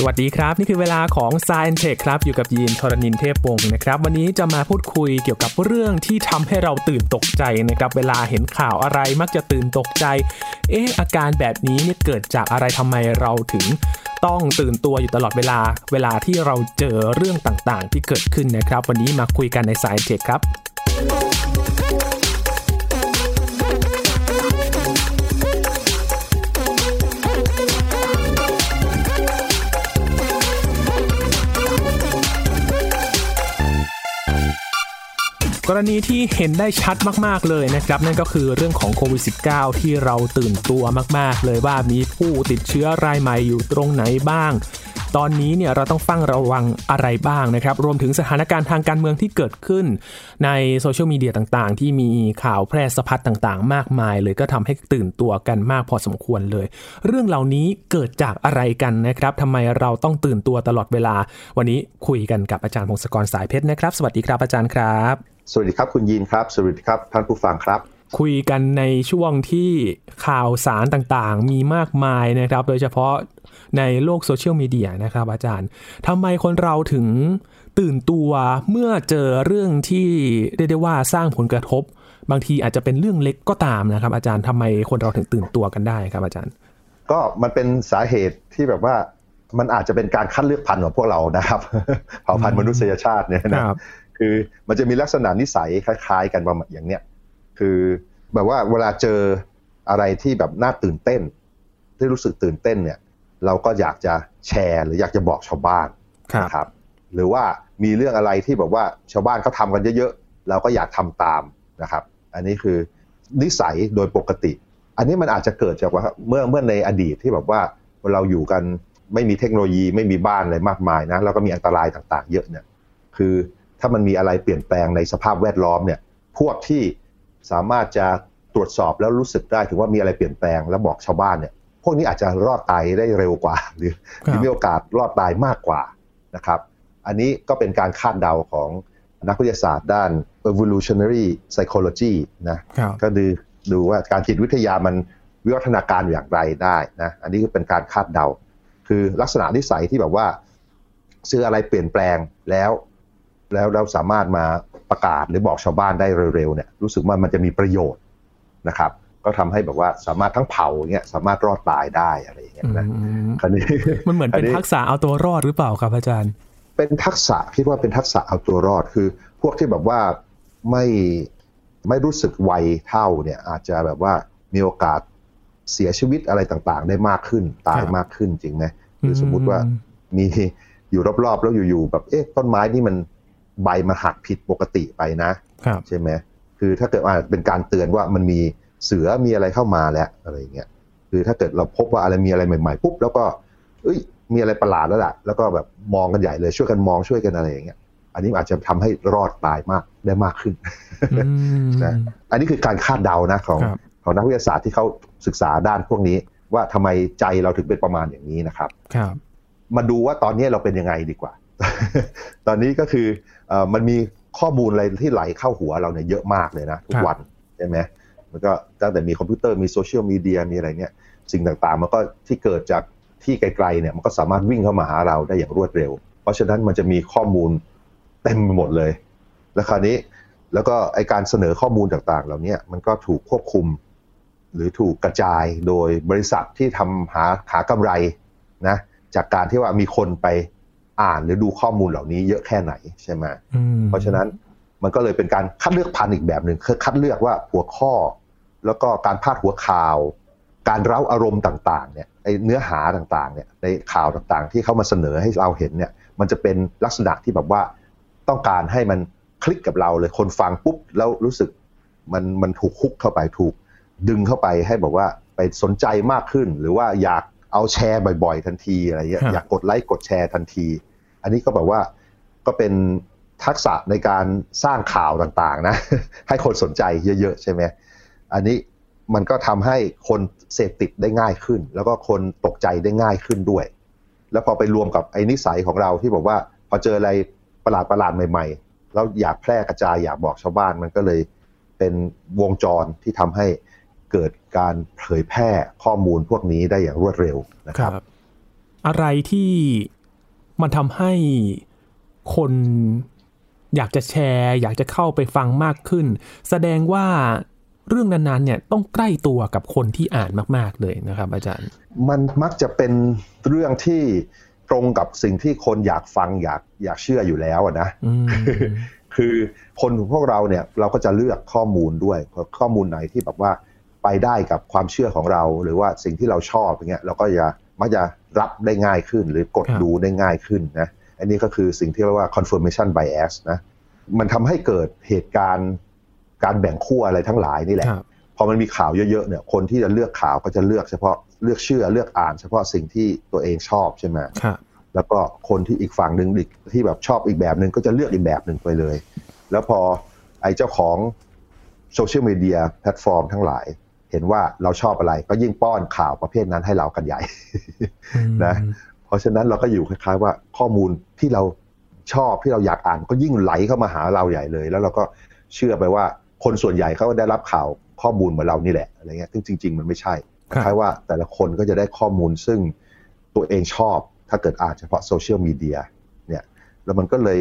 สวัสดีครับ นี่คือเวลาของ s าย n t e c h ครับอยู่กับยีนทรณินเทพวงศ์นะครับ วันนี้จะมาพูดคุยเกี่ยวกับเรื่องที่ทำให้เราตื่นตกใจนะครับเวลาเห็นข่าวอะไรมักจะตื่นตกใจ เอ๊ะอาการแบบนี้เนี่ยเกิดจากอะไรทำไมเราถึงต้องตื่นตัวอยู่ตลอดเวลา เวลาที่เราเจอเรื่องต่างๆ ที่เกิดขึ้นนะครับ วันนี้มาคุยกันใน s าย n t e c h ครับ กรณีที่เห็นได้ชัดมากๆเลยนะครับนั่นก็คือเรื่องของโควิด -19 ที่เราตื่นตัวมาก ๆ เลยว่ามีผู้ติดเชื้อรายใหม่อยู่ตรงไหนบ้าง ตอนนี้เนี่ยเราต้องฟังระวังอะไรบ้างนะครับ รวมถึงสถานการณ์ทางการเมืองที่เกิดขึ้น ในโซเชียลมีเดียต่างๆ ที่มีข่าวแพร่สะพัดต่างๆ มากมายเลยก็ทำให้ตื่นตัวกันมากพอสมควรเลย เรื่องเหล่านี้เกิดจากอะไรกันนะครับทำไมเราต้องตื่นตัวตลอดเวลา วันนี้คุยกันกับอาจารย์พงศกรสายเพชรนะครับ สวัสดีครับอาจารย์ครับ สวัสดีครับคุณยีนครับ สวัสดีครับท่านผู้ฟังครับ คุยกันในช่วงที่ข่าวสารต่างๆ มีมากมายนะครับ โดยเฉพาะในโลกโซเชียลมีเดียนะครับ อาจารย์ทำไมคนเราถึงตื่นตัวเมื่อเจอเรื่องที่เรียกได้ว่าสร้างผลกระทบ บางทีอาจจะเป็นเรื่องเล็กก็ตามนะครับ อาจารย์ทำไมคนเราถึงตื่นตัวกันได้ครับอาจารย์ ก็มันเป็นสาเหตุที่แบบว่ามันอาจจะเป็นการคัดเลือกพันธุ์ของพวกเรานะครับเผ่าพันธุ์มนุษยชาติเนี่ยนะคื อมันจะมีลักษณะนิสัยคล้าย ๆ กันประมาณอย่างเนี้ยคือแบบว่าเวลาเจออะไรที่แบบน่าตื่นเต้น ที่รู้สึกตื่นเต้นเนี่ย เราก็อยากจะแชร์หรืออยากจะบอกชาวบ้านครับ หรือว่ามีเรื่องอะไรที่แบบว่าชาวบ้านเขาทากันเยอะๆเราก็อยากทำตามนะครับ อันนี้คือนิสัยโดยปกติ อันนี้มันอาจจะเกิดจากว่าเมื่อเมื่อในอดีตที่แบบว่าเราอยู่กันไม่มีเทคโนโลยีไม่มีบ้านอะไรมากมายนะแล้วก็มีอันตรายต่างๆ เยอะเนี่ยคือ ถ้ามันมีอะไรเปลี่ยนแปลงในสภาพแวดล้อมเนี่ยพวกที่สามารถจะตรวจสอบแล้วรู้สึกได้ถึงว่ามีอะไรเปลี่ยนแปลงแล้วบอกชาวบ้านเนี่ยพวกนี้อาจจะรอดตายได้เร็วกว่า หรือมีโอกาสรอดตายมากกว่านะครับอันนี้ก็เป็นการคาดเดาของนักวิทยาศาสตร์ด้าน evolutionary psychology นะก็ดูดูว่าการจิตวิทยามันวิวัฒนาการอย่างไรได้นะอันนี้ก็เป็นการคาดเดา คือลักษณะนิสัยที่แบบว่าซื้ออะไรเปลี่ยนแปลงแล้ว แล้วเราสามารถมาประกาศหรือบอกชาวบ้านได้เร็วๆเนี่ยรู้สึกว่ามันจะมีประโยชน์นะครับ ก็ทำให้แบบว่าสามารถทั้งเผาเงี้ยสามารถรอดตายได้อะไรอย่างเงี้ยนะคันนี้มันเหมือนเป็นทักษะเอาตัวรอดหรือเปล่าครับอาจารย์ เป็นทักษะคิดว่าเป็นทักษะเอาตัวรอดคือ พวกที่แบบว่าไม่ไม่รู้สึกไวเท่าเนี่ยอาจจะแบบว่ามีโอกาสเสียชีวิตอะไรต่างๆ ได้มากขึ้นตายมากขึ้นจริงไหมหรือสมมุติว่ามีอยู่รอบๆแล้วอยู่ๆแบบเอ๊ะต้นไม้นี่มัน ใบมันหักผิดปกติไปนะใช่ไหมคือถ้าเกิดว่าเป็นการเตือนว่ามันมีเสือมีอะไรเข้ามาแล้วอะไรเงี้ยคือถ้าเกิดเราพบว่าอะไรมีอะไรใหม่ๆปุ๊บแล้วก็ เอ้ย มีอะไรประหลาดแล้วแหละแล้วก็แบบมองกันใหญ่เลยช่วยกันมองช่วยกันอะไรอย่างเงี้ย อันนี้อาจจะทำให้รอดตายมากได้มากขึ้นนะอันนี้คือการคาดเดานะของของนักวิทยาศาสตร์ที่เขาศึกษาด้านพวกนี้ ว่าทำไมใจเราถึงเป็นประมาณอย่างนี้นะครับครับ มาดูว่าตอนนี้เราเป็นยังไงดีกว่า ตอนนี้ก็คือมันมีข้อมูลอะไรที่ไหลเข้าหัวเราเนี่ยเยอะมากเลยนะทุกวันใช่ไหมมันก็ตั้งแต่มีคอมพิวเตอร์มีโซเชียลมีเดียมีอะไรเนี่ยสิ่งต่างๆ มันก็ที่เกิดจากที่ไกลๆเนี่ยมันก็สามารถวิ่งเข้ามาหาเราได้อย่างรวดเร็ว เพราะฉะนั้นมันจะมีข้อมูลเต็มไปหมดเลย แล้วคราวนี้แล้วก็ไอการเสนอข้อมูลต่างๆเหล่านี้มันก็ถูกควบคุม หรือถูกกระจายโดยบริษัทที่ทำหาหากำไรนะจากการที่ว่ามีคนไป อ่านหรือดูข้อมูลเหล่านี้เยอะแค่ไหนใช่ไหมเพราะฉะนั้นมันก็เลยเป็นการคัดเลือกพันอีกแบบหนึ่งคือคัดเลือกว่าหัวข้อ แล้วก็การพาดหัวข่าว การเร้าอารมณ์ต่างๆเนี่ยไอเนื้อหาต่างๆเนี่ยในข่าวต่างๆ ที่เขามาเสนอให้เราเห็นเนี่ย มันจะเป็นลักษณะที่แบบว่าต้องการให้มันคลิกกับเราเลยคนฟังปุ๊บแล้วรู้สึกมันมันถูกคุกเข้าไปถูกดึงเข้าไปให้บอกว่าไปสนใจมากขึ้น หรือว่าอยากเอาแชร์บ่อย ๆ ทันทีอะไรเงี้ยอยากกดไลค์กดแชร์ทันที อันนี้ก็แบบว่าก็เป็นทักษะในการสร้างข่าวต่างๆนะ ให้คนสนใจเยอะๆ ใช่ไหมอันนี้มันก็ทำให้คนเสพติดได้ง่ายขึ้น แล้วก็คนตกใจได้ง่ายขึ้นด้วย แล้วพอไปรวมกับไอ้นิสัยของเราที่บอกว่า พอเจออะไรประหลาดประหลาดใหม่ๆ แล้วอยากแพร่กระจายอยากบอกชาวบ้านมันก็เลยเป็นวงจรที่ทำให้เกิดการเผยแพร่ข้อมูลพวกนี้ได้อย่างรวดเร็วนะครับ อะไรที่ มันทำให้คนอยากจะแชร์ อยากจะเข้าไปฟังมากขึ้น แสดงว่าเรื่องนั้นๆเนี่ยต้องใกล้ตัวกับคนที่อ่านมากๆเลยนะครับ อาจารย์ มันมักจะเป็นเรื่องที่ตรงกับสิ่งที่คนอยากฟังอยากอยากเชื่ออยู่แล้วนะคือคนของพวกเราเนี่ยเราก็จะเลือกข้อมูลด้วยข้อมูลไหนที่แบบว่าไปได้กับความเชื่อของเรา หรือว่าสิ่งที่เราชอบอย่างเงี้ยเราก็จะ มักจะรับได้ง่ายขึ้น หรือกดดูได้ง่ายขึ้นนะอันนี้ก็คือสิ่งที่เรียกว่า confirmation bias นะมันทำให้เกิดเหตุการณ์การแบ่งขั้วอะไรทั้งหลายนี่แหละพอมันมีข่าวเยอะๆเนี่ยคนที่จะเลือกข่าวก็จะเลือกเฉพาะเลือกเชื่อเลือกอ่าน เฉพาะสิ่งที่ตัวเองชอบใช่ไหมแล้วก็คนที่อีกฝั่งหนึ่งที่แบบชอบอีกแบบหนึ่งก็จะเลือกอีกแบบหนึ่งไปเลย แล้วพอไอ้เจ้าของโซเชียลมีเดียแพลตฟอร์มทั้งหลาย เห็นว่าเราชอบอะไรก็ยิ่งป้อนข่าวประเภทนั้นให้เรากันใหญ่นะเพราะฉะนั้นเราก็อยู่คล้ายๆว่าข้อมูลที่เราชอบที่เราอยากอ่านก็ยิ่งไหลเข้ามาหาเราใหญ่เลย แล้วเราก็เชื่อไปว่าคนส่วนใหญ่เขาก็ได้รับข่าวข้อมูลเหมือนเรานี่แหละอะไรเงี้ยซึ่งจริง ๆ มันไม่ใช่คล้ายว่าแต่ละคนก็จะได้ข้อมูลซึ่งตัวเองชอบถ้าเกิดอ่านเฉพาะโซเชียลมีเดียเนี่ยแล้วมันก็เลย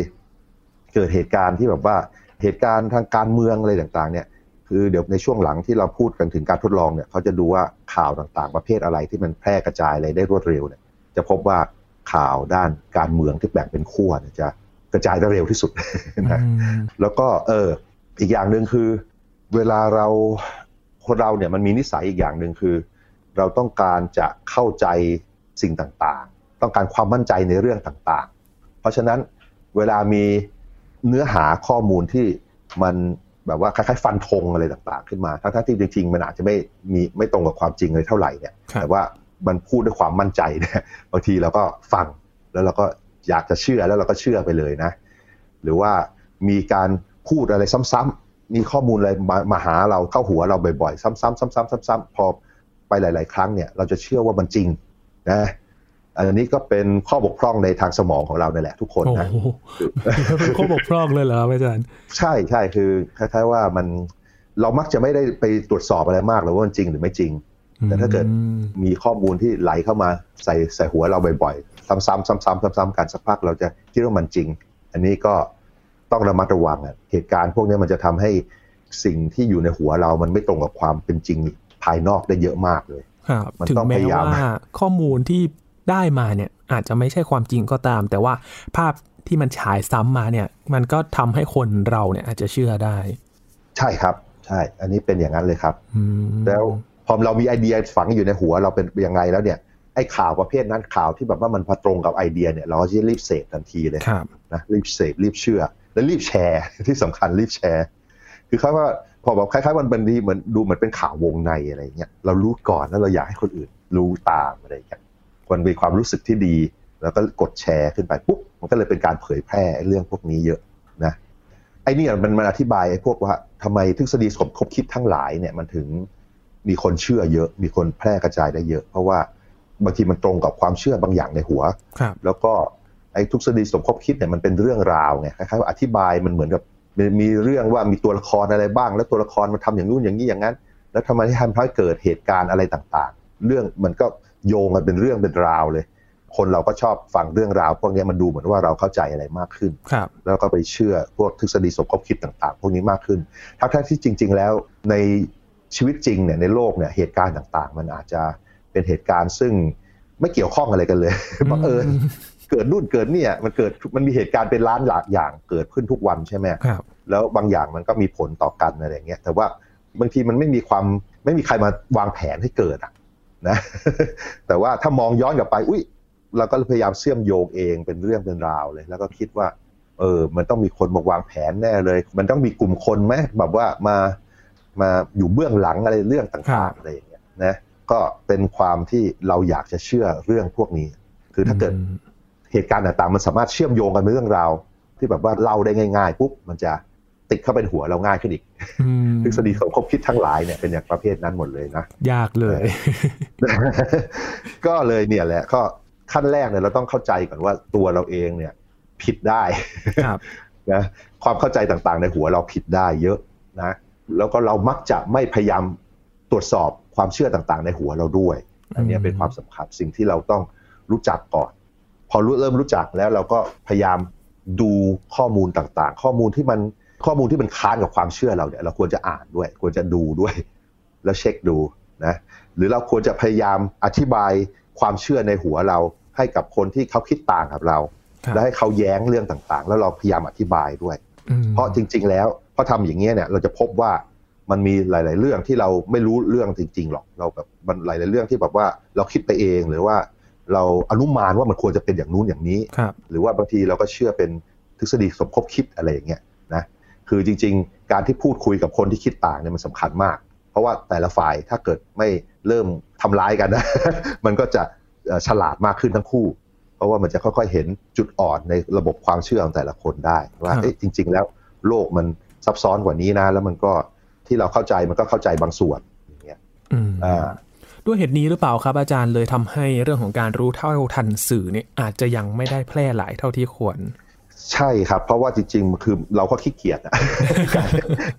เกิดเหตุการณ์ที่แบบว่าเหตุการณ์ทางการเมืองอะไรต่างๆเนี่ย คือเดี๋ยวในช่วงหลังที่เราพูดกันถึงการทดลองเนี่ยเขาจะดูว่าข่าวต่างๆ ประเภทอะไรที่มันแพร่กระจายอะไรได้รวดเร็วเนี่ยจะพบว่าข่าวด้านการเมืองที่แบ่งเป็นขั้วจะกระจายได้เร็วที่สุดนะแล้วก็เอออีกอย่างหนึ่งคือ เวลาเราคนเราเนี่ยมันมีนิสัยอีกอย่างหนึ่งคือ เราต้องการจะเข้าใจสิ่งต่างๆ ต้องการความมั่นใจในเรื่องต่างๆ เพราะฉะนั้นเวลามีเนื้อหาข้อมูลที่มัน แบบว่าคล้ายๆฟันธงอะไรต่างๆ ขึ้นมาทั้งที่จริงๆมันอาจจะไม่มีไม่ตรงกับความจริงเลยเท่าไหร่เนี่ย แต่ว่ามันพูดด้วยความมั่นใจเนี่ยบางทีเราก็ฟังแล้วเราก็อยากจะเชื่อแล้วเราก็เชื่อไปเลยนะ หรือว่ามีการพูดอะไรซ้ำๆมีข้อมูลอะไรมามาหาเราเข้าหัวเราบ่อยๆ ซ้ำๆซ้ำๆซ้ำๆพอไปหลาย ๆ ครั้งเนี่ย เราจะเชื่อว่ามันจริงนะ อันนี้ก็เป็นข้อบกพร่องในทางสมองของเราเนี่ยแหละทุกคนนะเป็นข้อบกพร่องเลยเหรออาจารย์ ใช่ใช่คือคล้ายๆว่ามันเรามักจะไม่ได้ไปตรวจสอบอะไรมากเลยว่ามันจริงหรือไม่จริง แต่ถ้าเกิดมีข้อมูลที่ไหลเข้ามาใส่ใส่หัวเราบ่อยๆ ซ้ำๆซ้ำๆซ้ำๆกันสักพักเราจะคิดว่ามันจริง อันนี้ก็ต้องระมัดระวังอะเหตุการณ์พวกนี้มันจะทำให้สิ่งที่อยู่ในหัวเรามันไม่ตรงกับความเป็นจริงภายนอกได้เยอะมากเลยครับมันต้องพยายามข้อมูลที่ ได้มาเนี่ยอาจจะไม่ใช่ความจริงก็ตาม แต่ว่าภาพที่มันฉายซ้ำมาเนี่ยมันก็ทำให้คนเราเนี่ยอาจจะเชื่อได้ ใช่ครับใช่ อันนี้เป็นอย่างนั้นเลยครับแล้วพอเรามีไอเดียฝังอยู่ในหัวเราเป็นยังไงแล้วเนี่ยไอ้ข่าวประเภทนั้นข่าวที่แบบว่ามันพอตรงกับไอเดียเนี่ยเราก็จะรีบเสพทันทีเลยนะรีบเสพรีบเชื่อ และรีบแชร์ที่สำคัญรีบแชร์ คือเขาว่าพอแบบคล้ายๆมันเป็นดีเหมือนดูเหมือนเป็นข่าววงในอะไรเงี้ยเรารู้ก่อนแล้วเราอยากให้คนอื่นรู้ตามอะไรอย่างเงี้ย มันมีความรู้สึกที่ดี แล้วก็กดแชร์ขึ้นไปปุ๊บมันก็เลยเป็นการเผยแพร่เรื่องพวกนี้เยอะนะไอ้นี่มันมันอธิบายไอ้พวกว่าทำไมทฤษฎีสมคบคิดทั้งหลายเนี่ยมันถึงมีคนเชื่อเยอะ มีคนแพร่กระจายได้เยอะ เพราะว่าบางทีมันตรงกับความเชื่อบางอย่างในหัว แล้วก็ไอ้ทฤษฎีสมคบคิดเนี่ยมันเป็นเรื่องราวไงคล้ายๆว่าอธิบายมันเหมือนกับมีเรื่องว่ามีตัวละครอะไรบ้าง แล้วตัวละครมันทำอย่างนู้นอย่างนี้อย่างนั้น แล้วทำไมที่ทำให้เกิดเหตุการณ์อะไรต่างๆ เรื่องมันก็ โยงกันเป็นเรื่องเป็นราวเลย คนเราก็ชอบฟังเรื่องราว พวกนี้มันดูเหมือนว่าเราเข้าใจอะไรมากขึ้น แล้วก็ไปเชื่อพวกทฤษฎีสมคบคิดต่างๆ พวกนี้มากขึ้น ทั้งที่จริง ๆ แล้วในชีวิตจริงเนี่ยในโลกเนี่ยเหตุการณ์ต่างๆ มันอาจจะเป็นเหตุการณ์ซึ่งไม่เกี่ยวข้องอะไรกันเลยบังเอิญเกิดนู่นเกิดเนี่ยมันเกิดมันมีเหตุการณ์เป็นล้านหลากอย่างเกิดขึ้นทุกวันใช่ไหมครับแล้วบางอย่างมันก็มีผลต่อกันอะไรเงี้ยแต่ว่าบางทีมันไม่มีความไม่มีใครมาวางแผนให้เกิดอะ นะแต่ว่าถ้ามองย้อนกลับไป อุ้ยเราก็พยายามเชื่อมโยงเองเป็นเรื่องเป็นราวเลย แล้วก็คิดว่าเออ มันต้องมีคนมาวางแผนแน่เลย มันต้องมีกลุ่มคนไหมแบบว่ามามาอยู่เบื้องหลังอะไรเรื่องต่างๆอะไรอย่างเงี้ยนะก็เป็นความที่เราอยากจะเชื่อเรื่องพวกนี้ คือถ้าเกิดเหตุการณ์ต่างๆ มันสามารถเชื่อมโยงกันเป็นเรื่องราวที่แบบว่าเล่าได้ง่ายๆปุ๊บมันจะ ติดเข้าเป็นหัวเราง่ายขึ้นอีกทฤษฎีสมคบคิดทั้งหลายเนี่ยเป็นอย่างประเภทนั้นหมดเลยนะ ยากเลย ก็เลยเนี่ยแหละก็ขั้นแรกเนี่ยเราต้องเข้าใจก่อนว่าตัวเราเองเนี่ย ผิดได้นะความเข้าใจต่างๆ ในหัวเราผิดได้เยอะนะ แล้วก็เรามักจะไม่พยายามตรวจสอบความเชื่อต่างๆ ในหัวเราด้วย อันนี้เป็นความสำคัญสิ่งที่เราต้องรู้จักก่อน พอรู้เริ่มรู้จักแล้วเราก็พยายามดูข้อมูลต่างๆ ข้อมูลที่มัน ข้อมูลที่มันค้านกับความเชื่อเราเนี่ยเราควรจะอ่านด้วย ควรจะดูด้วย แล้วเช็คดูนะหรือเราควรจะพยายามอธิบายความเชื่อในหัวเราให้กับคนที่เขาคิดต่างกับเรา และให้เขาแย้งเรื่องต่างๆ แล้วเราพยายามอธิบายด้วย เพราะจริง ๆ แล้วพอทำอย่างเงี้ยเนี่ยเราจะพบว่ามันมีหลาย ๆ เรื่องที่เราไม่รู้เรื่องจริง ๆ หรอกเราแบบมันหลาย ๆ เรื่องที่แบบว่าเราคิดไปเองหรือว่าเราอนุมานว่ามันควรจะเป็นอย่างนู้นอย่างนี้ หรือว่าบางทีเราก็เชื่อเป็นทฤษฎีสมคบคิดอะไรอย่างเงี้ยนะ คือจริง ๆ การที่พูดคุยกับคนที่คิดต่างเนี่ยมันสำคัญมาก เพราะว่าแต่ละฝ่ายถ้าเกิดไม่เริ่มทำร้ายกันนะมันก็จะฉลาดมากขึ้นทั้งคู่ เพราะว่ามันจะค่อยๆเห็นจุดอ่อนในระบบความเชื่อของแต่ละคนได้ว่าจริง ๆ แล้วโลกมันซับซ้อนกว่านี้นะ แล้วมันก็ที่เราเข้าใจมันก็เข้าใจบางส่วนอย่างเงี้ยอ่าด้วยเหตุนี้หรือเปล่าครับอาจารย์เลยทำให้เรื่องของการรู้เท่าทันสื่อเนี่ยอาจจะยังไม่ได้แพร่หลายเท่าที่ควร ใช่ครับ เพราะว่าจริงๆคือเราก็ขี้เกียจอะ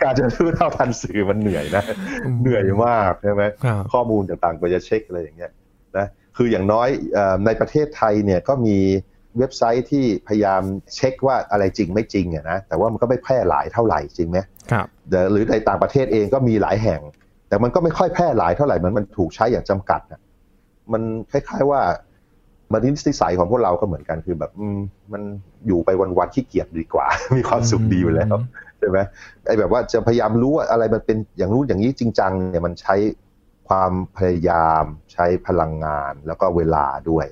การจะรู้เท่าทันสื่อมันเหนื่อยนะ เหนื่อยมากใช่ไหมข้อมูลต่างๆก็จะเช็คอะไรอย่างเงี้ยนะคืออย่างน้อยในประเทศไทยเนี่ยก็มีเว็บไซต์ที่พยายามเช็คว่าอะไรจริงไม่จริงอะนะแต่ว่ามันก็ไม่แพร่หลายเท่าไหร่จริงไหมครับหรือในต่างประเทศเองก็มีหลายแห่ง แต่มันก็ไม่ค่อยแพร่หลายเท่าไหร่มันมันถูกใช้อย่างจำกัดนะมันคล้ายๆว่า มันนิสัยของพวกเราก็เหมือนกันคือแบบมันอยู่ไปวันๆขี้เกียจดีกว่า มีความสุขดีอยู่แล้วใช่ไหมไอ้แบบว่าจะพยายามรู้ว่าอะไรมันเป็นอย่างนู้นอย่างนี้จริงจังเนี่ยมันใช้ความพยายามใช้พลังงานแล้วก็เวลาด้วย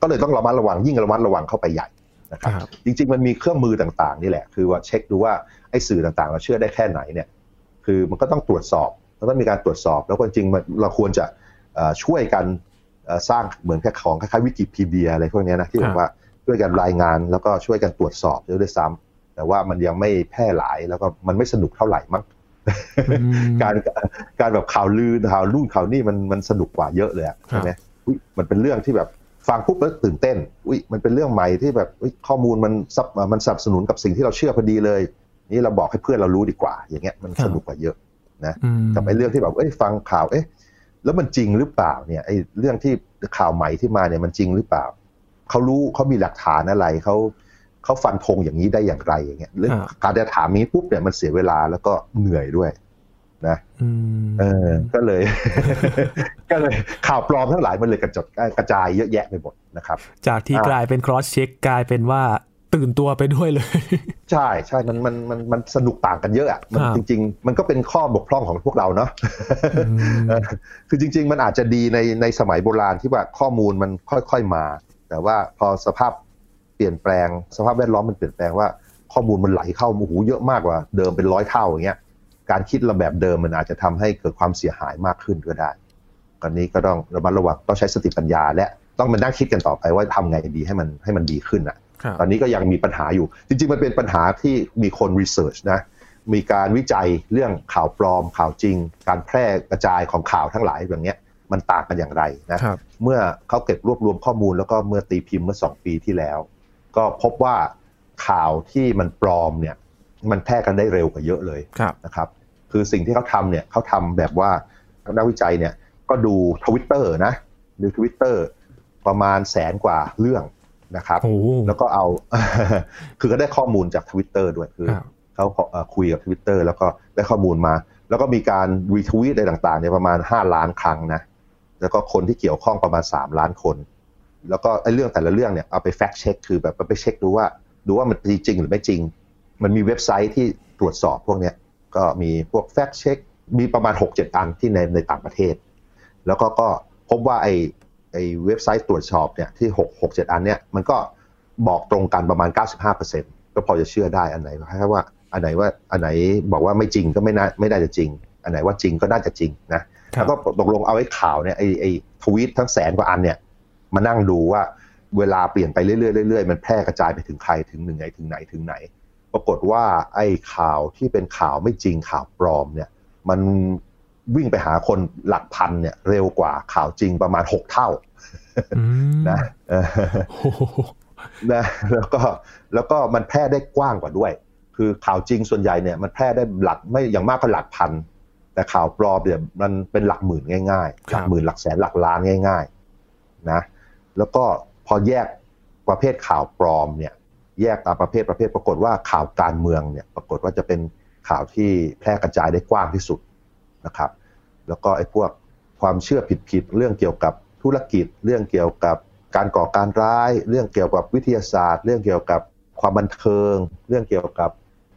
ก็เลยต้องระมัดระวังยิ่งระมัดระวังเข้าไปใหญ่นะครับจริง ๆ มันมีเครื่องมือต่างๆ นี่แหละ คือว่าเช็คดูว่าไอ้สื่อต่างๆ เราเชื่อได้แค่ไหนเนี่ย คือมันก็ต้องตรวจสอบมันต้องมีการตรวจสอบ แล้วก็จริงเราควรจะช่วยกัน สร้างเหมือนแค่ของคล้ายๆวิกิพีเดียอะไรพวกนี้นะที่บอกว่าช่วยกันรายงานแล้วก็ช่วยกันตรวจสอบด้วยซ้ำแต่ว่ามันยังไม่แพร่หลายแล้วก็มันไม่สนุกเท่าไหร่มั้งการการแบบข่าวลือข่าวรุ่นข่าวนี่มันมันสนุกกว่าเยอะเลยใช่ไหมมันเป็นเรื่องที่แบบฟังปุ๊บแล้วตื่นเต้น อุ้ยมันเป็นเรื่องใหม่ที่แบบข้อมูลมันซับมันสนับสนุนกับสิ่งที่เราเชื่อพอดีเลย นี่เราบอกให้เพื่อนเรารู้ดีกว่า อย่างเงี้ยมันสนุกกว่าเยอะนะกับไอ้เรื่องที่แบบเอ้ยฟังข่าวเอ๊ะ แล้วมันจริงหรือเปล่าเนี่ยไอ้เรื่องที่ข่าวใหม่ที่มาเนี่ยมันจริงหรือเปล่าเขารู้เขามีหลักฐานอะไรเขาเขาฟันธงอย่างนี้ได้อย่างไรอย่างเงี้ยเรื่องการจะถามนี้ปุ๊บเนี่ยมันเสียเวลาแล้วก็เหนื่อยด้วยนะเออ ก็เลย ก็เลยข่าวปลอมทั้งหลายมันเลยกระจดกระจายเยอะแยะไปหมดนะครับ จากที่กลายเป็น cross check กลายเป็นว่า ตื่นตัวไปด้วยเลย ใช่ใช่มันมันมันมันสนุกต่างกันเยอะอะมันจริง ๆ มันก็เป็นข้อบกพร่องของพวกเราเนาะคือจริง ๆ มันอาจจะดีในในสมัยโบราณที่ว่าข้อมูลมันค่อย ๆมา แต่ว่าพอสภาพเปลี่ยนแปลง สภาพแวดล้อมมันเปลี่ยนแปลงว่าข้อมูลมันไหลเข้าโอ้โหเยอะมากกว่าเดิมเป็นร้อยเท่าอย่างเงี้ยการคิดระแบบเดิมมันอาจจะทำให้เกิดความเสียหายมากขึ้นก็ได้ตอนนี้ก็ต้องระมัดระวังต้องใช้สติปัญญา และต้องมานั่งคิดกันต่อไปว่าทำไงดีให้มันให้มันดีขึ้นอะ ตอนนี้ก็ยังมีปัญหาอยู่ จริง ๆ มันเป็นปัญหาที่มีคนรีเสิร์ชนะมีการวิจัยเรื่องข่าวปลอมข่าวจริง การแพร่กระจายของข่าวทั้งหลายแบบนี้มันต่างกันอย่างไรนะเมื่อเขาเก็บรวบรวมข้อมูลแล้วก็เมื่อตีพิมพ์เมื่อสองปีที่แล้ว ก็พบว่าข่าวที่มันปลอมเนี่ยมันแพร่กันได้เร็วกว่าเยอะเลยนะครับ คือสิ่งที่เขาทำเนี่ยเขาทำแบบว่านักวิจัยเนี่ยก็ดูทวิตเตอร์นะดูทวิตเตอร์ประมาณแสนกว่าเรื่อง นะครับ แล้วก็เอาคือก็ได้ข้อมูลจากทวิตเตอร์ด้วยคือเขาคุยกับทวิตเตอร์แล้วก็ได้ข้อมูลมา แล้วก็มีการรีทวีตอะไรต่างๆเนี่ยประมาณ 5 ล้านครั้งนะแล้วก็คนที่เกี่ยวข้องประมาณ 3 ล้านคน แล้วก็ไอ้เรื่องแต่ละเรื่องเนี่ยเอาไป fact check คือแบบไปเช็คดูว่าดูว่ามันจริงหรือไม่จริง มันมีเว็บไซต์ที่ตรวจสอบพวกเนี้ยก็มีพวก fact checkมีประมาณ 6-7 อันที่ในในต่างประเทศ แล้วก็ก็พบว่าไอ ไอเว็บไซต์ตรวจสอบเนี่ยที่6 6 7 อันเนี่ยมันก็บอกตรงกันประมาณ 95%ก็พอจะเชื่อได้อันไหนแค่ว่าอันไหนว่าอันไหนบอกว่าไม่จริงก็ไม่น่าไม่ได้จะจริง อันไหนว่าจริงก็น่าจะจริงนะแล้วก็ตกลงเอาไอ้ข่าวเนี่ยไอไอทวีตทั้งแสนกว่าอันเนี่ยมานั่งดูว่าเวลาเปลี่ยนไปเรื่อยๆเรื่อยๆมันแพร่กระจายไปถึงใครถึงหนึ่งไหนถึงไหนถึงไหน ปรากฏว่าไอ้ข่าวที่เป็นข่าวไม่จริงข่าวปลอมเนี่ยมัน วิ่งไปหาคนหลักพันเนี่ยเร็วกว่าข่าวจริงประมาณหกเท่านะนะแล้วก็แล้วก็มันแพร่ได้กว้างกว่าด้วย คือข่าวจริงส่วนใหญ่เนี่ยมันแพร่ได้หลักไม่อย่างมากก็หลักพัน แต่ข่าวปลอมเนี่ยมันเป็นหลักหมื่นง่ายๆหลักหมื่นหลักแสนหลักล้านง่าย ๆ นะ แล้วก็พอแยกประเภทข่าวปลอมเนี่ย แยกตามประเภทประเภทปรากฏว่าข่าวการเมืองเนี่ย ปรากฏว่าจะเป็นข่าวที่แพร่กระจายได้กว้างที่สุด นะครับ แล้วก็ไอ้พวกความเชื่อผิดๆเรื่องเกี่ยวกับธุรกิจ เรื่องเกี่ยวกับการก่อการร้าย เรื่องเกี่ยวกับวิทยาศาสตร์ เรื่องเกี่ยวกับความบันเทิง เรื่องเกี่ยวกับ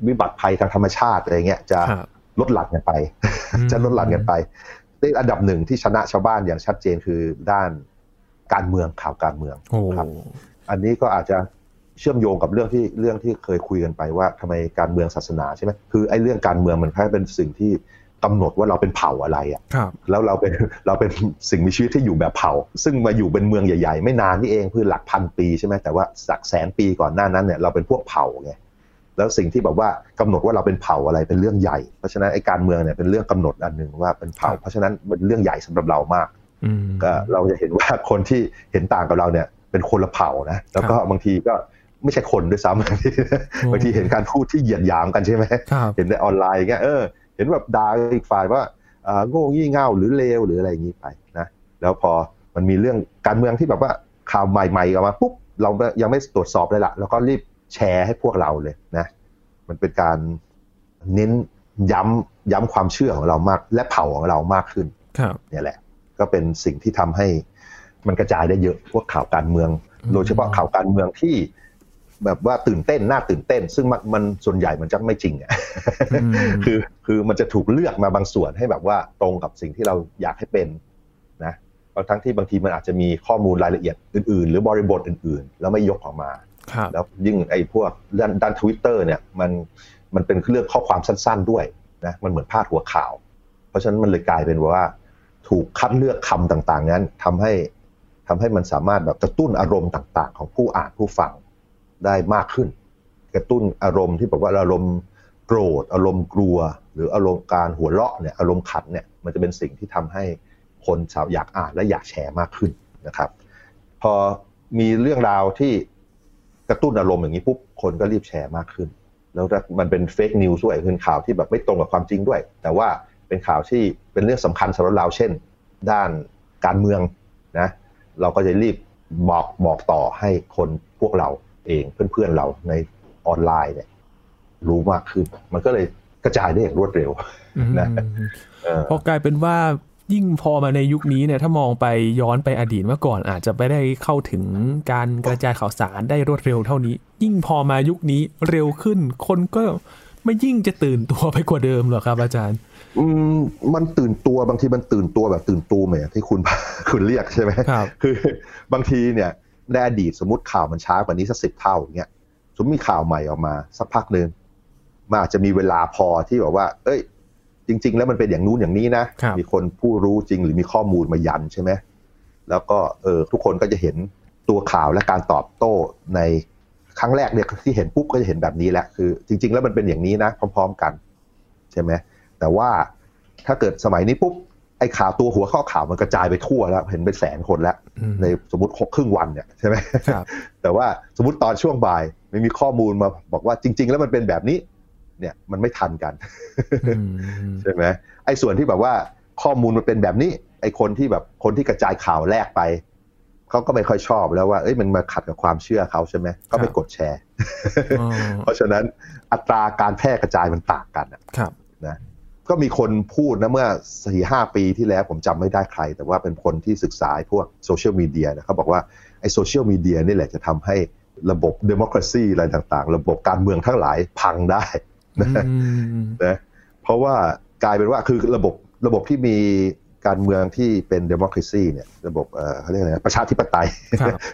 วิบัติภัยทางธรรมชาติอะไรเงี้ยจะลดหลั่นกันไป จะลดหลั่นกันไปในอันดับหนึ่งที่ชนะชาวบ้านอย่างชัดเจนคือด้านการเมืองข่าวการเมืองครับอันนี้ก็อาจจะเชื่อมโยงกับเรื่องที่เรื่องที่เคยคุยกันไปว่าทำไมการเมืองศาสนาใช่ไหมคือไอ้เรื่องการเมืองมันแค่เป็นสิ่งที่ กำหนดว่าเราเป็นเผ่าอะไรอะแล้วเราเป็นเราเป็นสิ่งมีชีวิตที่อยู่แบบเผ่า ซึ่งมาอยู่เป็นเมืองใหญ่ ๆ ไม่นานนี่เองคือหลักพันปีใช่ไหมแต่ว่าสักแสนปีก่อนหน้านั้นเนี่ยเราเป็นพวกเผ่าไงแล้วสิ่งที่แบบว่ากำหนดว่าเราเป็นเผ่าอะไรเป็นเรื่องใหญ่ เพราะฉะนั้นไอ้การเมืองเนี่ยเป็นเรื่องกำหนดอันหนึ่งว่าเป็นเผ่า เพราะฉะนั้นเป็นเรื่องใหญ่สำหรับเรามากก็เราจะเห็นว่าคนที่เห็นต่างกับเราเนี่ยเป็นคนละเผ่านะแล้วก็บางทีก็ไม่ใช่คนด้วยซ้ำบางทีบางทีเห็นการพูดที่เหยียดหยามกันใช่ไหมเห็นในออนไลน์เงี้ยเออ เห็นแบบด่าอีกฝ่ายว่าโง่ยี่เง่าหรือเลวหรืออะไรอย่างนี้ไปนะแล้วพอมันมีเรื่องการเมืองที่แบบว่าข่าวใหม่ๆออกมาปุ๊บเรายังไม่ตรวจสอบเลยละแล้วก็รีบแชร์ให้พวกเราเลยนะ มันเป็นการเน้นย้ำย้ำความเชื่อของเรามาก และเผ่าของเรามากขึ้นเนี่ยแหละ ก็เป็นสิ่งที่ทำให้มันกระจายได้เยอะพวกข่าวการเมือง โดยเฉพาะข่าวการเมืองที่ แบบว่าตื่นเต้นน่าตื่นเต้น ซึ่งมันส่วนใหญ่มันจะไม่จริงอะคือคือมันจะถูกเลือกมาบางส่วนให้แบบว่าตรงกับสิ่งที่เราอยากให้เป็นนะบางทั้งที่บางทีมันอาจจะมีข้อมูลรายละเอียดอื่นๆ หรือบริบทอื่นๆ แล้วไม่ยกออกมาแล้วยิ่งไอ้พวกด้านด้านทวิตเตอร์เนี่ยมันมันเป็นเรื่องข้อความสั้นๆด้วยนะมันเหมือนพาดหัวข่าว เพราะฉะนั้นมันเลยกลายเป็นว่า ถูกคัดเลือกคำต่างๆ นั้นทำให้ทำให้มันสามารถแบบกระตุ้นอารมณ์ต่าง ๆ ของผู้อ่านผู้ฟัง ได้มากขึ้น กระตุ้นอารมณ์ที่บอกว่าอารมณ์โกรธอารมณ์กลัว หรืออารมณ์การหัวเราะเนี่ยอารมณ์ขัดเนี่ยมันจะเป็นสิ่งที่ทำให้คนสาวอยากอ่านและอยากแชร์มากขึ้นนะครับ พอมีเรื่องราวที่กระตุ้นอารมณ์อย่างนี้ปุ๊บคนก็รีบแชร์มากขึ้น แล้วมันเป็นเฟกนิวส์ด้วยเป็นข่าวที่แบบไม่ตรงกับความจริงด้วย แต่ว่าเป็นข่าวที่เป็นเรื่องสำคัญสำหรับเราเช่น ด้านการเมืองนะเราก็จะรีบบอกบอกต่อให้คนพวกเรา เองเพื่อนๆเราในออนไลน์เนี่ย รู้มากขึ้น มันก็เลยกระจายได้อย่างรวดเร็วนะพอกลายเป็นว่ายิ่งพอมาในยุคนี้เนี่ยถ้ามองไปย้อนไปอดีตเมื่อก่อนอาจจะไม่ได้เข้าถึงการกระจายข่าวสารได้รวดเร็วเท่านี้ ยิ่งพอมายุคนี้เร็วขึ้น คนก็ไม่ยิ่งจะตื่นตัวไปกว่าเดิมหรอครับอาจารย์ อืมมันตื่นตัวบางทีมันตื่นตัวแบบตื่นตูมเนี่ยที่คุณคุณเรียกใช่ไหมครับคือบางทีเนี่ย ในอดีตสมมติข่าวมันช้ากว่านี้สักสิบเท่าอย่างเงี้ยสมมติมีข่าวใหม่ออกมา สักพักหนึ่งมันอาจจะมีเวลาพอที่แบบว่า เอ้ย จริง ๆ แล้วมันเป็นอย่างนู้นอย่างนี้นะ มีคนผู้รู้จริงหรือมีข้อมูลมายันใช่ไหมแล้วก็เออทุกคนก็จะเห็นตัวข่าวและการตอบโต้ในครั้งแรกเนี่ยที่เห็นปุ๊บก็จะเห็นแบบนี้แหละคือ จริง ๆ แล้วมันเป็นอย่างนี้นะ พร้อม ๆ กัน ใช่ไหมแต่ว่าถ้าเกิดสมัยนี้ปุ๊บ ไอ้ข่าวตัวหัวข้อข่าวมันกระจายไปทั่วแล้ว เห็นเป็นแสนคนแล้ว ในสมมติหกครึ่งวันเนี่ยใช่ไหมแต่ว่าสมมติตอนช่วงบ่ายไม่มีข้อมูลมาบอกว่าจริง ๆ แล้วมันเป็นแบบนี้ เนี่ยมันไม่ทันกันใช่ไหมไอ้ส่วนที่แบบว่าข้อมูลมันเป็นแบบนี้ ไอ้คนที่แบบคนที่กระจายข่าวแรกไปเขาก็ไม่ค่อยชอบแล้วว่าเอ้ยมันมาขัดกับความเชื่อเขาใช่ไหมก็ไม่กดแชร์ เพราะฉะนั้นอัตราการแพร่กระจายมันต่างกันครับนะ ก็มีคนพูดนะเมื่อสี่ห้าปีที่แล้วผมจำไม่ได้ใคร แต่ว่าเป็นคนที่ศึกษาพวกโซเชียลมีเดียนะเขาบอกว่าไอ้โซเชียลมีเดียนี่แหละจะทำให้ระบบ democracy อะไรต่างๆ ระบบการเมืองทั้งหลายพังได้นะนะเพราะว่ากลายเป็นว่าคือระบบระบบที่มีการเมืองที่เป็น democracy เนี่ยระบบเขาเรียกอะไรประชาธิปไตย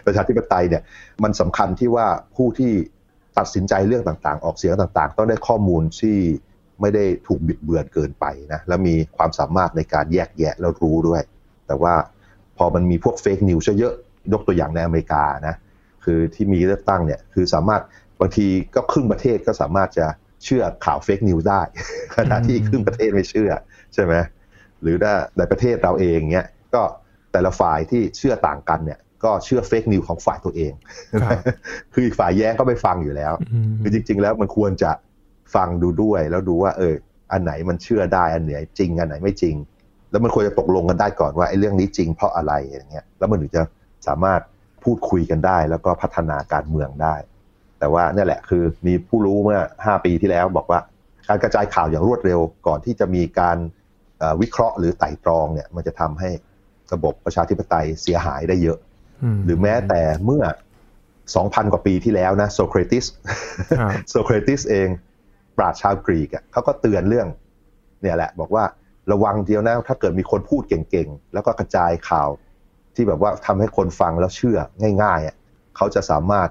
ประชาธิปไตยเนี่ยมันสำคัญที่ว่าผู้ที่ตัดสินใจเรื่องต่างๆ ออกเสียงต่างๆ ต้องได้ข้อมูลที่ ไม่ได้ถูกบิดเบือนเกินไปนะแล้วมีความสามารถในการแยกแยะแล้วรู้ด้วย แต่ว่าพอมันมีพวก fake news เยอะยกตัวอย่างในอเมริกานะคือที่มีเลือกตั้งเนี่ยคือสามารถบางทีก็ครึ่งประเทศก็สามารถจะเชื่อข่าว fake news ได้ขณะที่ครึ่งประเทศไม่เชื่อใช่ไหมหรือถ้าในประเทศเราเองเนี่ยก็แต่ละฝ่ายที่เชื่อต่างกันเนี่ยก็เชื่อเฟกนิวของฝ่ายตัวเอง คืออีกฝ่ายแย้งก็ไม่ฟังอยู่แล้ว คือจริง ๆ แล้วมันควรจะ ฟังดูด้วย แล้วดูว่า เออ อันไหนมันเชื่อได้อันไหนจริงอันไหนไม่จริง แล้วมันควรจะตกลงกันได้ก่อนว่าไอ้เรื่องนี้จริงเพราะอะไรอย่างเงี้ยแล้วมันถึงจะสามารถพูดคุยกันได้ แล้วก็พัฒนาการเมืองได้ แต่ว่านี่แหละคือมีผู้รู้เมื่อ 5 ปีที่แล้วบอกว่า การกระจายข่าวอย่างรวดเร็วก่อนที่จะมีการวิเคราะห์หรือไต่ตรองเนี่ยมันจะทำให้ระบบประชาธิปไตยเสียหายได้เยอะ หรือแม้แต่เมื่อ 2,000 กว่าปีที่แล้วนะโซเครติสโซเครติสเอง ปราชญ์ชาวกรีกเขาก็เตือนเรื่องเนี่ยแหละ บอกว่าระวังเดียวนะถ้าเกิดมีคนพูดเก่งๆ แล้วก็กระจายข่าวที่แบบว่าทำให้คนฟังแล้วเชื่อง่ายๆเขาจะสามารถ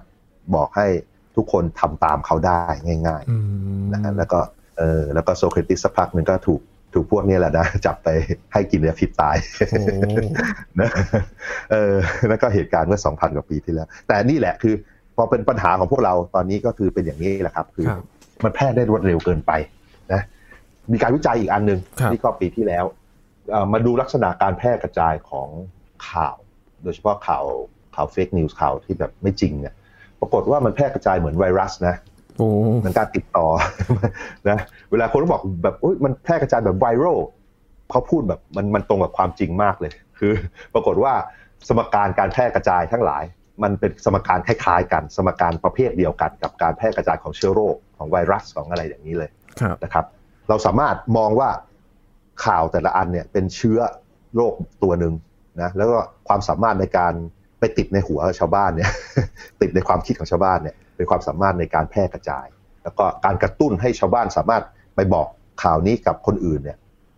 บอกให้ทุกคนทำตามเขาได้ง่ายๆนะแล้วก็เออแล้วก็โซเครติสสักพักหนึ่งก็ถูกถูกพวกนี้แหละนะจับไปให้กินเนื้อพิษตายนะเออแล้วก็เหตุการณ์เมื่อสองพันกว่าปีที่แล้ว แต่นี่แหละคือ พอเป็นปัญหาของพวกเราตอนนี้ก็คือเป็นอย่างนี้แหละครับ คือ มันแพร่ได้รวดเร็วเกินไปนะมีการวิจัยอีกอันหนึ่งที่ก็ปีที่แล้วมาดูลักษณะการแพร่กระจายของข่าว โดยเฉพาะข่าวข่าว fake news ข่าวที่แบบไม่จริงเนี่ยปรากฏว่ามันแพร่กระจายเหมือนไวรัสนะมันการติดต่อนะเวลาคนบอกแบบมันแพร่กระจายแบบไวรัลเขาพูดแบบมันมันตรงกับความจริงมากเลย คือ ปรากฏว่าสมการการแพร่กระจายทั้งหลาย มันเป็นสมการคล้ายๆ กันสมการประเภทเดียวกันกับการแพร่กระจายของเชื้อโรคของไวรัสของอะไรอย่างนี้เลยนะครับ เราสามารถมองว่าข่าวแต่ละอันเนี่ยเป็นเชื้อโรคตัวหนึ่งนะแล้วก็ความสามารถในการไปติดในหัวชาวบ้านเนี่ยติดในความคิดของชาวบ้านเนี่ยเป็นความสามารถในการแพร่กระจาย แล้วก็การกระตุ้นให้ชาวบ้านสามารถไปบอกข่าวนี้กับคนอื่นเนี่ย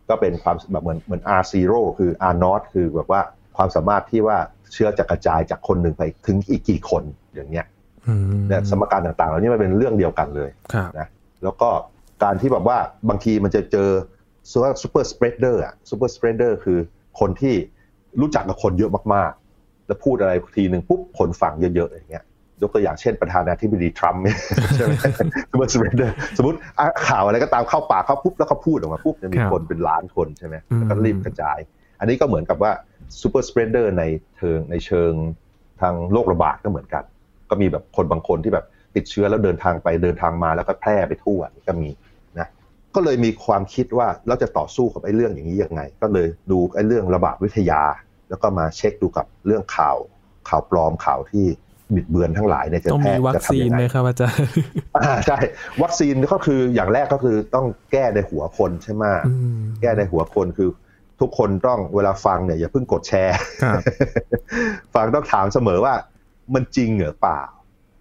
ก็เป็นความแบบเหมือนเหมือน R zero คือ R not คือแบบว่า ความสามารถที่ว่าเชื้อจะกระจายจากคนหนึ่งไปถึงอีกกี่คนอย่างเงี้ยเนี่ยสมการต่างๆเหล่านี้มันเป็นเรื่องเดียวกันเลยนะแล้วก็การที่แบบว่าบางทีมันจะเจอsuper spreader อะ super spreader คือคนที่รู้จักกับคนเยอะมากๆ แล้วพูดอะไรทีหนึ่งปุ๊บคนฟังเยอะๆอย่างเงี้ยยกตัวอย่างเช่นประธานาธิบดีทรัมป์ใช่ไหมสมมติสมมติข่าวอะไรก็ตามเข้าปากเขาปุ๊บแล้วเขาพูดออกมาปุ๊บจะมีคนเป็นล้านคนใช่ไหมแล้วก็รีบกระจาย อันนี้ก็เหมือนกับว่า super spreader ในเชิงในเชิงทางโรคระบาดก็เหมือนกัน ก็มีแบบคนบางคนที่แบบติดเชื้อแล้วเดินทางไปเดินทางมาแล้วก็แพร่ไปทั่วก็มีนะก็เลยมีความคิดว่าเราจะต่อสู้กับไอ้เรื่องอย่างนี้ยังไง ก็เลยดูไอ้เรื่องระบาดวิทยา แล้วก็มาเช็คดูกับเรื่องข่าวข่าวปลอมข่าวที่บิดเบือนทั้งหลายเนี่ยจะแพร่จะทำยังไงครับอาจารย์ใช่วัคซีนก็คืออย่างแรกก็คือต้องแก้ในหัวคนใช่ไหมแก้ในหัวคนคือ ทุกคนต้องเวลาฟังเนี่ยอย่าเพิ่งกดแชร์ ฟังต้องถามเสมอว่ามันจริงเหรือเปล่า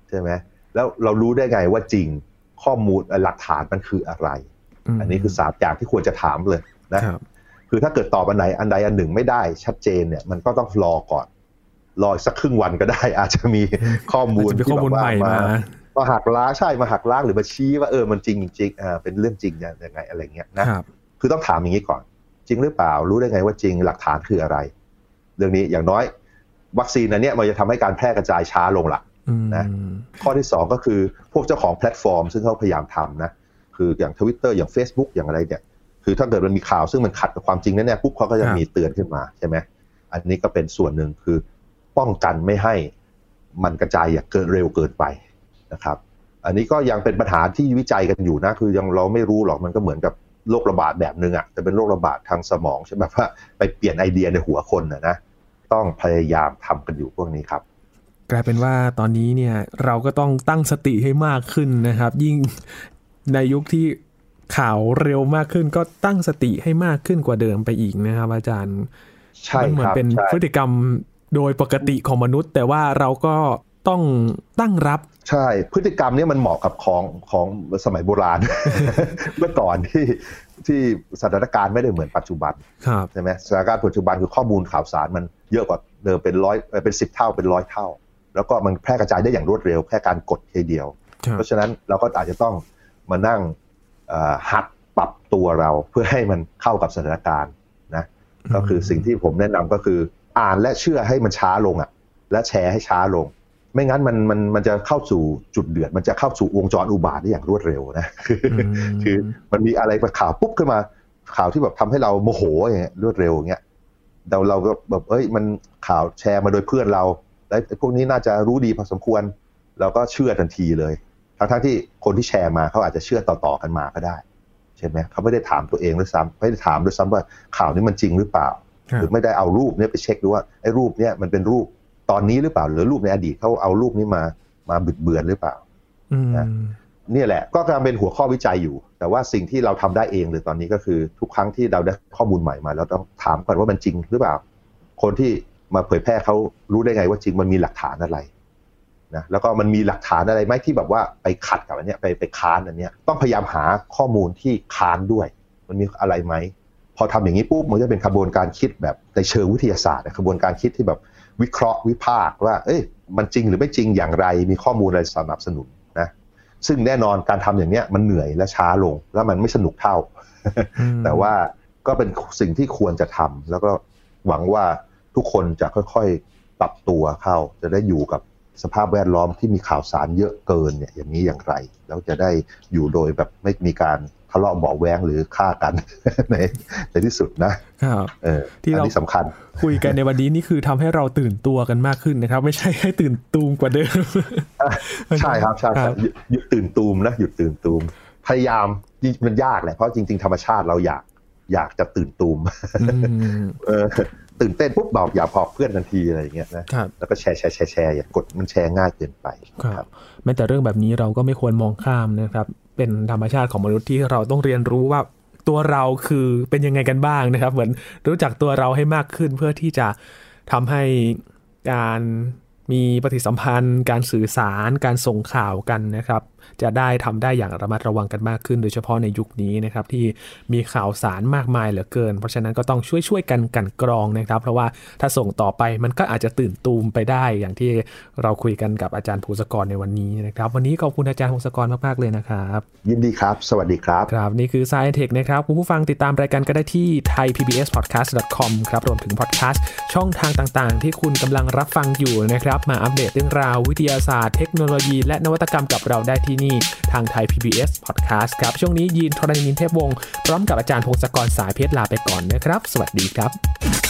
ใช่ไหมแล้วเรารู้ได้ไงว่าจริงข้อมูลหลักฐานมันคืออะไร อันนี้คือสามอย่างที่ควรจะถามเลยนะคือถ้าเกิดตอบอันไหนอันใดอันหนึ่งไม่ได้ชัดเจนเนี่ยมันก็ต้องรอก่อน รอสักครึ่งวันก็ได้ อาจจะมีข้อมูลที่แบบว่ามามาหักล้างใช่มาหักล้างหรือมาชี้ว่าเออมันจริงจริงอ่าเป็นเรื่องจริงยังไงอะไรเงี้ยนะคือต้องถามอย่างนี้ก่อน จริงหรือเปล่า รู้ได้ไงว่าจริงหลักฐานคืออะไร เรื่องนี้อย่างน้อย วัคซีนอันนี้มันจะทำให้การแพร่กระจายช้าลงละนะข้อที่สองก็คือพวกเจ้าของแพลตฟอร์ม ซึ่งเขาพยายามทำนะคืออย่างทวิตเตอร์อย่าง Facebook อย่างอะไรเนี่ยคือถ้าเกิดมันมีข่าวซึ่งมันขัดกับความจริงนั่นแน่ปุ๊บเขาก็จะมีเตือนขึ้นมาใช่ไหมอันนี้ก็เป็นส่วนหนึ่งคือป้องกันไม่ให้มันกระจายอย่างเกินเร็วเกินไปนะครับ อันนี้ก็ยังเป็นปัญหาที่วิจัยกันอยู่นะ คือยังเราไม่รู้หรอกมันก็เหมือนกับ โรคระบาดแบบหนึ่งอะแต่เป็นโรคระบาดทางสมองใช่ไหมว่าไปเปลี่ยนไอเดียในหัวคนนะนะต้องพยายามทำกันอยู่พวกนี้ครับ กลายเป็นว่าตอนนี้เนี่ยเราก็ต้องตั้งสติให้มากขึ้นนะครับ ยิ่งในยุคที่ข่าวเร็วมากขึ้นก็ตั้งสติให้มากขึ้นกว่าเดิมไปอีกนะครับ อาจารย์ใช่เหมือนเป็นพฤติกรรมโดยปกติของมนุษย์ แต่ว่าเราก็ ต้องตั้งรับ ใช่ พฤติกรรมนี้มันเหมาะกับของของสมัยโบราณ เมื่อก่อนที่ที่สถานการณ์ไม่ได้เหมือนปัจจุบันใช่ไหมสถานการณ์ปัจจุบันคือข้อมูลข่าวสารมันเยอะกว่าเดิมเป็นร้อยเป็นสิบเท่าเป็นร้อยเท่า แล้วก็มันแพร่กระจายได้อย่างรวดเร็วแค่การกดทีเดียว เพราะฉะนั้นเราก็อาจจะต้องมานั่งหัดปรับตัวเราเพื่อให้มันเข้ากับสถานการณ์นะก็คือสิ่งที่ผมแนะนำก็คืออ่านและเชื่อให้มันช้าลงอะ และแชร์ให้ช้าลง ไม่งั้นมันมันมันจะเข้าสู่จุดเดือด มันจะเข้าสู่วงจรอุบาทได้อย่างรวดเร็วนะคือคือมันมีอะไรมาข่าวปุ๊บขึ้นมา ข่าวที่แบบทำให้เราโมโหอย่างเงี้ยรวดเร็วอย่างเงี้ยเราเราก็แบบเอ้ยมันข่าวแชร์มาโดยเพื่อนเราแล้วพวกนี้น่าจะรู้ดีพอสมควร เราก็เชื่อทันทีเลย ทั้งทั้งที่คนที่แชร์มาเขาอาจจะเชื่อต่อๆกันมาก็ได้ใช่ไหมเขาไม่ได้ถามตัวเองด้วยซ้ำไม่ได้ถามด้วยซ้ำว่าข่าวนี้มันจริงหรือเปล่า หรือไม่ได้เอารูปเนี้ยไปเช็คดูว่าไอ้รูปเนี้ยมันเป็นรูป ตอนนี้หรือเปล่า หรือรูปในอดีตเขาเอารูปนี้มามาบิดเบือนหรือเปล่าอืมนะเนี่ยแหละ ก็กำลังเป็นหัวข้อวิจัยอยู่ แต่ว่าสิ่งที่เราทำได้เองเลยตอนนี้ก็คือทุกครั้งที่เราได้ข้อมูลใหม่มาเราต้องถามก่อนว่ามันจริงหรือเปล่า คนที่มาเผยแพร่เขารู้ได้ไงว่าจริงมันมีหลักฐานอะไรนะแล้วก็มันมีหลักฐานอะไรไหมที่แบบว่าไปขัดกับอันเนี้ยไปไปค้านอันเนี้ยต้องพยายามหาข้อมูลที่ค้านด้วย มันมีอะไรไหมพอทำอย่างนี้ปุ๊บมันจะเป็นกระบวนการคิดแบบในเชิงวิทยาศาสตร์อะกระบวนการคิดที่แบบ วิเคราะห์วิพากษ์ว่า เอ้ยมันจริงหรือไม่จริงอย่างไร มีข้อมูลอะไรสนับสนุนนะซึ่งแน่นอนการทำอย่างเนี้ยมันเหนื่อยและช้าลง แล้วมันไม่สนุกเท่าอืมแต่ว่าก็เป็นสิ่งที่ควรจะทำแล้วก็หวังว่าทุกคนจะค่อยๆปรับตัวเข้า จะได้อยู่กับสภาพแวดล้อมที่มีข่าวสารเยอะเกินเนี่ยอย่างนี้อย่างไร แล้วจะได้อยู่โดยแบบไม่มีการ ทะเลาะเบาะแวงหรือฆ่ากันในในที่สุดนะครับเออที่อันเรานี้สำคัญ คุยกันในวันนี้นี่คือทำให้เราตื่นตัวกันมากขึ้นนะครับ ไม่ใช่ให้ตื่นตูมกว่าเดิมใช่ครับใช่คใช่รับหยุดหยุดตื่นตูมนะหยุดตื่นตูม พยายามมันยากแหละเพราะจริง ๆ ธรรมชาติเราอยากอยากจะตื่นตูมอืมเออตื่นเต้นปุ๊บบอกอย่าพอกเพื่อนทันทีอะไรอย่างเงี้ยนะครับแล้วก็แชร์แชร์แชร์แชร์อย่ากดมันแชร์ง่ายเกินไปครับแม้แต่เรื่องแบบนี้เราก็ไม่ควรมองข้ามนะครับ เป็นธรรมชาติของมนุษย์ที่เราต้องเรียนรู้ว่าตัวเราคือเป็นยังไงกันบ้างนะครับ เหมือนรู้จักตัวเราให้มากขึ้นเพื่อที่จะทำให้การมีปฏิสัมพันธ์ การสื่อสาร การส่งข่าวกันนะครับ จะได้ทำได้อย่างระมัดระวังกันมากขึ้น โดยเฉพาะในยุคนี้นะครับที่มีข่าวสารมากมายเหลือเกิน เพราะฉะนั้นก็ต้องช่วยช่วยๆกันกลันกรองนะครับ เพราะว่าถ้าส่งต่อไปมันก็อาจจะตื่นตูมไปได้อย่างที่เราคุยกันกับอาจารย์ภูสกรในวันนี้นะครับ วันนี้ขอบคุณอาจารย์ภูสกรมากๆเลยนะครับยินดีครับ สวัสดีครับครับนี่คือ Science Tech นะครับคุณผู้ฟังติดตามรายการก็ได้ที่ thaipbspodcast.com ครับรวมถึงพอดแคสต์ช่องทางต่างๆ ที่คุณกำลังรับฟังอยู่นะครับมาอัปเดตเรื่องราววิทยาศาสตร์เทคโนโลยี และนวัตกรรมกับเราได้ที่นี่ทางไทย PBS Podcast ครับ ช่วงนี้ยีนทรณินเทพวงศ์พร้อมกับอาจารย์พงศกรสายเพชรลาไปก่อนนะครับ สวัสดีครับ